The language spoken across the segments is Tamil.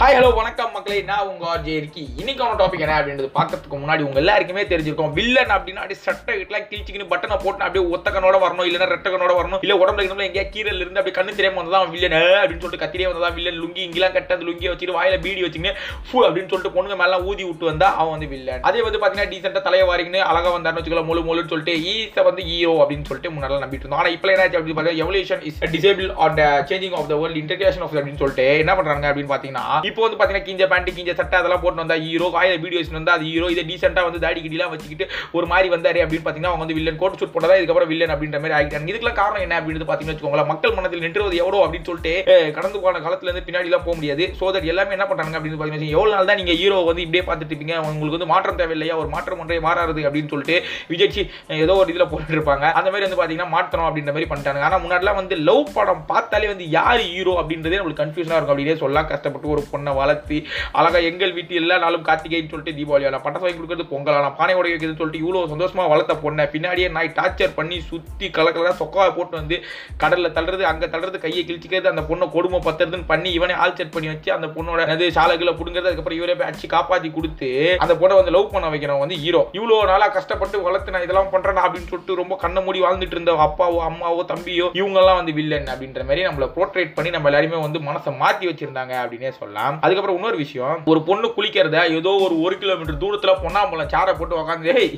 ஹாய் ஹலோ வணக்கம் மக்களே. நான் உங்க ஆர்ஜே இருக்கி இன்னைக்கான டாபிக் என்ன அப்படின்றது பார்க்கறதுக்கு முன்னாடி உங்க எல்லாருக்குமே தெரிஞ்சிருக்கும். வில்லன் அப்படின்னா அப்படியே சட்டை கிட்டலாம் கிழிச்சிக்கின்னு பட்டனை போட்டு அப்படியே ஒத்தக்கனோட வரணும் இல்லைன்னா ரெட்டக்கனோட வரணும் இல்ல உடம்புல இருந்தாலும் எங்கேயா கீரல் இருந்து அப்படியே கண்ணு தெரியாம வந்ததான் வில்லன் அப்படின்னு சொல்லிட்டு கத்திரியே வந்ததா வில்லன் லுங்கி இங்கெல்லாம் கட்ட அந்த லுங்கியை வச்சுட்டு வாயில பீடி வச்சுக்கின்னு ஃபு அப்படின்னு சொல்லிட்டு பொண்ணுங்க மேலாம் ஊதி விட்டு வந்தா அவன் வந்து வில்லன் அதே வந்து பாத்தீங்கன்னா டீசெண்டா தலையை வாரிங்கன்னு அழகா வந்தாருன்னு வச்சுக்கலாம் முழு முழுன்னு சொல்லிட்டு ஈஸ வந்து ஹீரோ அப்படின்னு சொல்லிட்டு முன்னாடி நம்பிட்டு இருந்தோம். ஆனா இப்போ என்ன ஆச்சு அப்படின்னு பார்த்தீங்கன்னா evolution is disable and changing of the world interaction of அப்படின்னு சொல்லிட்டு என்ன பண்றாங்க அப்படின்னு பாத்தீங்கன்னா இப்போ வந்து பாத்தீங்கன்னா கிஞ்ச பேண்ட் கிஞ்ச சட்டை அதெல்லாம் போட்டு வந்தா ஹீரோ வாயில வீடியோஸ் வந்தா அது ஹீரோ இதை டீசெண்டா வந்து தாடி கிடிலாம் வச்சுக்கிட்டு ஒரு மாதிரி வந்தாரு அப்படின்னு பாத்தீங்கன்னா அவங்க வந்து வில்லன் கோட் ஷூட் போட்டதா இதுக்கப்புறம் வில்லன் அப்படின்ற மாதிரி ஆகிட்டாங்க. இதுக்கெல்லாம் காரணம் என்ன அப்படின்னு பாத்தீங்கன்னா வச்சுக்கோங்களேன் மக்கள் மனதில் நின்றுவது எவ்வளோ அப்படின்னு சொல்லிட்டு கடந்து போன காலத்துல இருந்து பின்னாடி எல்லாம் போக முடியாது. சோ தட் எல்லாமே என்ன பண்றாங்க அப்படின்னு பாத்தீங்கன்னா எவ்வளவு நாள் தான் நீங்க ஹீரோ வந்து இப்படியே பார்த்துட்டு இருப்பீங்க உங்களுக்கு வந்து மாற்றம் தேவையில்லையா ஒரு மாற்றம் ஒன்றே மாறாது அப்படின்னு சொல்லிட்டு விஜய்ச்சி ஏதோ ஒரு இதுல போட்டுட்டு இருப்பாங்க. அந்த மாதிரி வந்து பாத்தீங்கன்னா மாற்றணும் அப்படின்ற மாதிரி பண்ணிட்டாங்க ஆனா முன்னாடிலாம் வந்து லவ் படம் பார்த்தாலே வந்து யார் ஹீரோ அப்படின்றதே நம்மளுக்கு கன்ஃபியூஷனா இருக்கும் அப்படின்னே சொல்லலாம். கஷ்டப்பட்டு ஒரு பொண்ணை வளர்த்து அழகா எங்கள் வீட்டு எல்லா நாளும் கார்த்திகைன்னு சொல்லிட்டு தீபாவளி நான் பட்டாசு வாங்கி கொடுக்குறது பொங்கலான பானை உடைய வைக்கிறது சொல்லிட்டு இவ்வளோ சந்தோஷமா வளர்த்த பொண்ணை. பின்னாடியே நாய் டார்ச்சர் பண்ணி சுத்தி கலக்கலா சொக்காவை போட்டு வந்து கடல்ல தள்ளுறது அங்க தள்ளுறது கையை கிழிச்சிக்கிறது அந்த பொண்ணை கொடுமை பத்துறதுன்னு பண்ணி இவனே ஆல்சர் செட் பண்ணி வச்சு அந்த பொண்ணோட அது சாலைகளை பிடுங்கிறது அதுக்கப்புறம் இவரே போய் அடிச்சு காப்பாத்தி கொடுத்து அந்த பொண்ணை வந்து லவ் பண்ண வைக்கிறவன் வந்து ஹீரோ இவ்வளோ நாளா கஷ்டப்பட்டு வளர்த்து நான் இதெல்லாம் பண்றேன் அப்படின்னு சொல்லிட்டு ரொம்ப கண்ண மூடி வாழ்ந்துட்டு இருந்த அப்பாவோ அம்மாவோ தம்பியோ இவங்கெல்லாம் வந்து வில்லன் அப்படின்ற மாதிரி நம்மளை போர்ட்ரேட் பண்ணி நம்ம எல்லாருமே வந்து மனசை மாத்தி வச்சிருந்தாங்க அப்படின்னே சொல்லலாம். அதுக்கப்புறம் இன்னொரு விஷயம் ஒரு பொண்ணு குளிக்கிறத ஏதோ ஒரு ஒரு கிலோமீட்டர் தூரத்துல பொன்னாம்பழம் சாரை போட்டு உக்காந்து ஏய்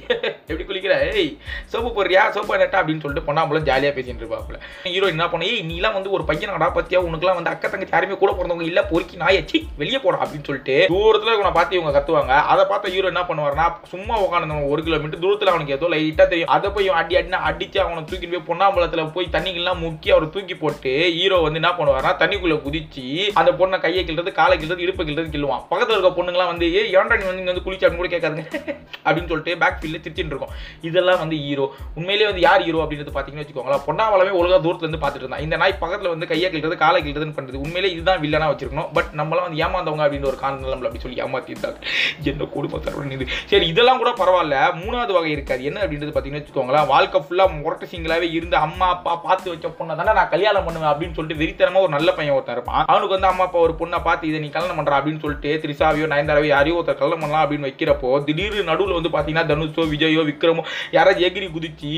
எப்படி குளிக்கிற? ஏய் சோப்பு போடுறியா? சோப்பு நட்டா? அப்படின்னு சொல்லிட்டு பொன்னாம்பழம் ஜாலியா பேசிட்டு இருப்பாப்புல. ஹீரோ என்ன பண்ண? ஏய் நீலாம் வந்து ஒரு பையனடா பத்தியா? உனக்குலாம் வந்து அக்க தங்கச்சி யாருமே கூட பிறந்தவங்க இல்ல பொறுக்கி நாயை சி வெளியே போடா அப்படின்னு சொல்லிட்டு தூரத்துல இவனை பார்த்து இவங்க கத்துவாங்க. அதை பார்த்த ஹீரோ என்ன பண்ணுவாருன்னா சும்மா உட்காந்து ஒரு கிலோமீட்டர் தூரத்துல அவனுக்கு ஏதோ லைட்டா தெரியும். அதை போய் அடி அடினா அடிச்சு அவனை தூக்கிட்டு போய் பொன்னாம்பழத்துல போய் தண்ணிக்கெல்லாம் முக்கி அவரை தூக்கி போட்டு ஹீரோ வந்து என்ன பண்ணுவாருன்னா தண்ணிக்குள்ள குதிச்சு அந்த பொண்ணை கையை கிள்றது காலை கிள்றது இடுப்பு கிள்றது கிள்ளுவான். பக்கத்தில் இருக்க பொண்ணுங்களாம் வந்து ஏ ஏன்டா நீ வந்து இங்கே வந்து குளிச்சு அப்படின்னு கூட கேட்காதுங்க. அப்படின்னு சொல்லிட்டு பேக் ஃபீல்டில் சிரிச்சிட்டு இருக்கும். இதெல்லாம் வந்து ஹீரோ உண்மையிலேயே வந்து யார் ஹீரோ அப்படின்றது பார்த்தீங்கன்னு வச்சுக்கோங்களேன். பொன்னாமலமே ஒழுங்கா தூரத்துல இருந்து பார்த்துட்டு இருந்தான். இந்த நாய் பக்கத்துல வந்து கையை கிள்றது காலை கிள்றதுன்னு பண்ணுறது உண்மையிலே இதுதான் வில்லனாக வச்சிருக்கணும். பட் நம்மளாம் வந்து ஏமாந்தவங்க அப்படின்னு ஒரு காரணம் நம்மள அப்படி சொல்லி ஏமாத்திருந்தாங்க என்ன குடும்ப இது. சரி இதெல்லாம் கூட பரவாயில்ல. மூணாவது வகை இருக்காது. என்ன அப்படின்றது பார்த்தீங்கன்னா வச்சுக்கோங்களேன். வாழ்க்கை ஃபுல்லாக முரட்டு இருந்த இருந்து அம்மா அப்பா பார்த்து வச்ச பொண்ணை தானே நான் கல்யாணம் பண்ணுவேன் அப்படின்னு சொல்லிட்டு வெறித்தனமா ஒரு நல்ல பையன் ஒருத்தன் இருப்பான். அவனுக்கு வந்து அம்மா அப்பா ஒரு பொண்ணை பார்த்து இதை நீ கல்யாணம் பண்ற அப்படின்னு சொல்லிட்டு திரிசாவையோ நயன்தாராவையோ யாரையோ ஒருத்தர் கல்யாணம் பண்ணலாம் அப்படின்னு வைக்கிறப்போ திடீர்னு நடுவில் வந்து பாத்தீங்கன்னா தனுஷோ விஜயோ விக்ரமோ யாராவது எகிரி குதிச்சு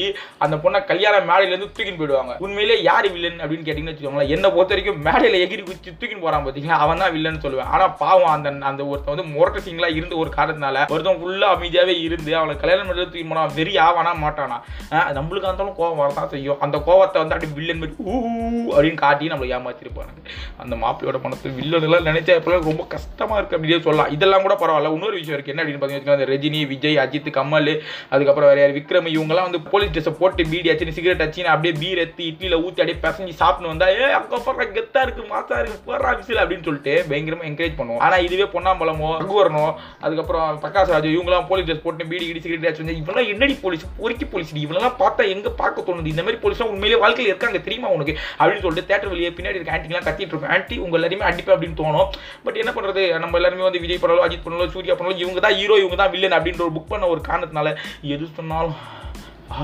அந்த பொண்ணை கல்யாணம் மேடையிலேருந்து தூக்கின்னு போயிடுவாங்க. உண்மையிலே யார் வில்லன் அப்படின்னு கேட்டீங்கன்னு வச்சுக்கோங்களேன். என்ன பொறுத்த வரைக்கும் மேடையில் எகிரி குதிச்சு தூக்கின்னு போறான் பார்த்தீங்கன்னா அவன் தான் வில்லன் சொல்லுவேன். ஆனா பாவம் அந்த அந்த ஒருத்தன் வந்து முரட்ட சிங்களா இருந்த ஒரு காரணத்தினால ஒருத்தன் ஃபுல்லாக அமைதியாவே இருந்து அவனை கல்யாணம் பண்ணி தூக்கி போனா வெறி ஆவானா மாட்டானா? நம்மளுக்கு இருந்தாலும் கோவம் வரதான் செய்யும். அந்த கோவத்தை வந்து அப்படி வில்லன் மாதிரி ஊ அப்படின்னு காட்டி நம்மளை ஏமாத்திருப்பானுங்க. அந்த மாப்பிளையோட பணத்தை வில்லன் நினைச்சா இப்பெல்லாம் ரொம்ப கஷ்டமாக இருக்கு அப்படியே சொல்லலாம். இதெல்லாம் கூட பரவாயில்ல. இன்னொரு விஷயம் இருக்குது என்ன அப்படின்னு பார்த்தீங்கன்னா அந்த ரஜினி விஜய் அஜித் கமல் அதுக்கப்புறம் வேறு யார்? விக்ரம் இவங்கெல்லாம் வந்து போலீஸ் ட்ரெஸ்ஸை போட்டு பீடி அச்சு சிகரெட் அச்சு அப்படியே பீர் எத்தி இட்லியில் ஊற்றி அப்படியே பசங்க சாப்பிட்டு வந்தா ஏ அங்க போடுற கெத்தாக இருக்குது மாசா இருக்கு போடுற ஆஃபீஸில் அப்படின்னு சொல்லிட்டு பயங்கரமாக என்கரேஜ் பண்ணுவோம். ஆனால் இதுவே பொன்னாம்பலமோ ரகுவரனோ அதுக்கப்புறம் பிரகாஷ் ராஜ் இவங்கெல்லாம் போலீஸ் ட்ரெஸ் போட்டு பீடி கிடி சிகரெட் அச்சு வந்து இவங்கெல்லாம் என்னடி போலீஸ் பொறுக்கி போலீஸ் இவங்கெல்லாம் பார்த்தா எங்கே பார்க்க தோணுது? இந்த மாதிரி போலீஸ்லாம் உண்மையிலேயே வாழ்க்கையில் இருக்காங்க தெரியுமா உனக்கு? அப்படின்னு சொல்லிட்டு தேட்டர் வெளியே பின்னாடி இருக்க ஆன்டிலாம் கத்திட்டு இருக்கும் ஆண்டி உங்க எல்லாருமே அடிப்பேன் அப்படின்னு தோணும். பட் என்ன பண்ணுறது நம்ம எல்லாருமே வந்து விஜய் பண்ணாலும் அஜித் பண்ணாலும் சூர்யா பண்ணாலும் இவங்க தான் ஹீரோ இவங்க தான் வில்லன் அப்படின்ற ஒரு புக் பண்ண ஒரு காரணத்தினால எது சொன்னாலும்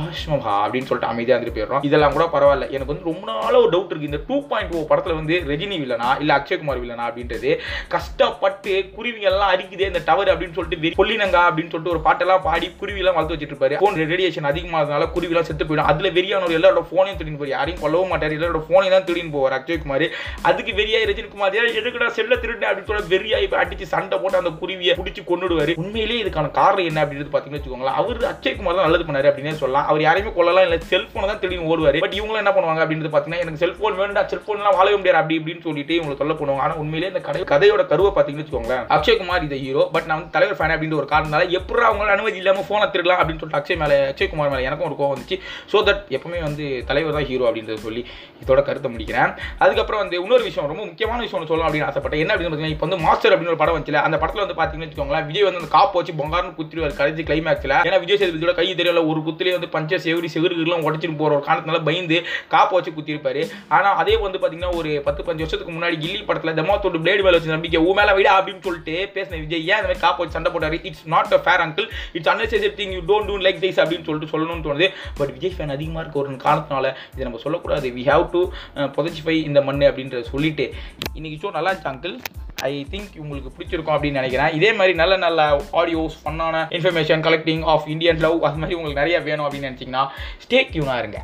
ஆஷ்மஹா அப்படின்னு சொல்லிட்டு அமைதியாக இருந்துட்டு போயிடுறோம். இதெல்லாம் கூட பரவாயில்ல. எனக்கு வந்து ரொம்ப நாள ஒரு டவுட் இருக்கு. இந்த டூ பாயிண்ட் ஓ படத்தில் வந்து ரஜினி வில்லனா இல்லை அக்ஷய்குமார் வில்லனா அப்படின்றது கஷ்டப்பட்டு குருவிங்க எல்லாம் அரிக்குதே இந்த டவர் அப்படின்னு சொல்லிட்டு கொல்லினங்கா அப்படின்னு சொல்லிட்டு ஒரு பாட்டெல்லாம் பாடி குருவிலாம் வளர்த்து வச்சுட்டு இருப்பாரு ஃபோன் ரேடியேஷன் அதிகமானதுனால குருவிலாம் செத்து போயிடும். அதில் வெறியானவர் எல்லாரோட ஃபோனையும் திருடின்னு போய் யாரையும் கொல்லவும் மாட்டார். எல்லாரோட ஃபோனையும் தான் திருடின்னு போவார் அக்ஷய்குமார் அதுக்கு வெறியாய் ரஜினிகுமார் ஏன் எதுக்குடா செல்ல திருடினேன் அப்படின்னு சொல்ல வெறியாய் அடிச்சு சண்டை போட்டு அந்த குருவியை பிடிச்சி கொண்டுடுவார் உண்மையிலேயே இதுக்கான காரணம் என்ன அப்படின்றது பார்த்தீங்கன்னு வச்சுக்கோங்களேன். அவர் அக்ஷய்குமார் தான் நல்லது பண்ணாரு அப்படின்னே சொல்லலாம். அவர் யாரையுமே கொல்லலாம் இல்லை. செல்ஃபோனை தான் திருடி ஓடுவார். பட் இவங்களும் என்ன பண்ணுவாங்க அப்படின்றது பார்த்தீங்கன்னா எனக்கு செல்ஃபோன் வேணும்டா செல்ஃபோன்லாம் வாழவே முடியாது அப்படி இப்படின்னு சொல்லிட்டு இவங்களை சொல்ல பண்ணுவாங்க. ஆனால் உண்மையிலேயே இந்த கதை கதையோட கருவை பார்த்தீங்கன்னு வச்சுக்கோங்களேன். அக்ஷய்குமார் இந்த ஹீரோ பட் நான் வந்து தலைவர் ஃபேன் அப்படின்ற ஒரு காரணத்தால எப்படி அவங்களோட அனுமதி இல்லாமல் ஃபோனை திருடலாம் அப்படின்னு சொல்லிட்டு அக்ஷய் மேலே அக்ஷய்குமார் மேலே எனக்கும் ஒரு கோவம் வந்துச்சு. ஸோ தட் எப்பவுமே வந்து தலைவர் தான் ஹீரோ அப்படின்றத சொல்லி இதோட கருத்தை முடிக்கிறேன். அதுக்கப்புறம் வந்து இன்னொரு விஷயம் ரொம்ப முக்கியமான விஷயம் ஒன்று சொல்லணும் அப்படின்னு ஆசைப்பட்டேன். என்ன அப்படின்னு பார்த்தீங்கன்னா இப்போ வந்து மாஸ்டர் அப்படின்னு ஒரு படம் வந்துச்சு அந்த படத்தில் வந்து பார்த்தீங்கன்னு வச்சுக்கோங்களேன் விஜய் வந்து அந்த காப்பு வச்சு பொங்கார்னு குத்திடுவார் கடைசி கிளைமேக்ஸில் ஏன்னா விஜய் சேதுபதியோட கை தெரியல ஒரு குத்துலேயே வந்து பஞ்சர் செவரி செவருக்குலாம் உடச்சிட்டு போகிற ஒரு காரணத்தினால பயந்து காப்பை வச்சு குத்திருப்பாரு. ஆனால் அதே வந்து பார்த்தீங்கன்னா ஒரு பத்து பஞ்சு வருஷத்துக்கு முன்னாடி கில்லி படத்தில் தமாத்தோட பிளேடு மேலே வச்சு நம்பிக்கை ஊ மேலே விட அப்படின்னு சொல்லிட்டு பேசின விஜய் ஏன் அந்த மாதிரி காப்பை வச்சு சண்டை போட்டாரு it's not a fair uncle it's unnecessary thing you don't do like this அப்படின்னு சொல்லிட்டு சொல்லணும்னு தோணுது. பட் விஜய் ஃபேன் அதிகமாக இருக்க ஒரு காரணத்தினால இதை நம்ம சொல்லக்கூடாது. வி ஹாவ் டு புதச்சிஃபை இந்த மண் அப்படின்றத சொல்லிட்டு. இன்னைக்கு ஷோ நல்லா இருந்துச்சு அங்கிள் ஐ திங்க் உங்களுக்கு பிடிச்சிருக்கும் அப்படின்னு நினைக்கிறேன். இதே மாதிரி நல்ல நல்ல audios ஃபன்னான information collecting of Indian love அது மாதிரி உங்களுக்கு நிறைய வேணும் அப்படின்னு நினச்சிங்கன்னா ஸ்டே டியூனாக இருங்க.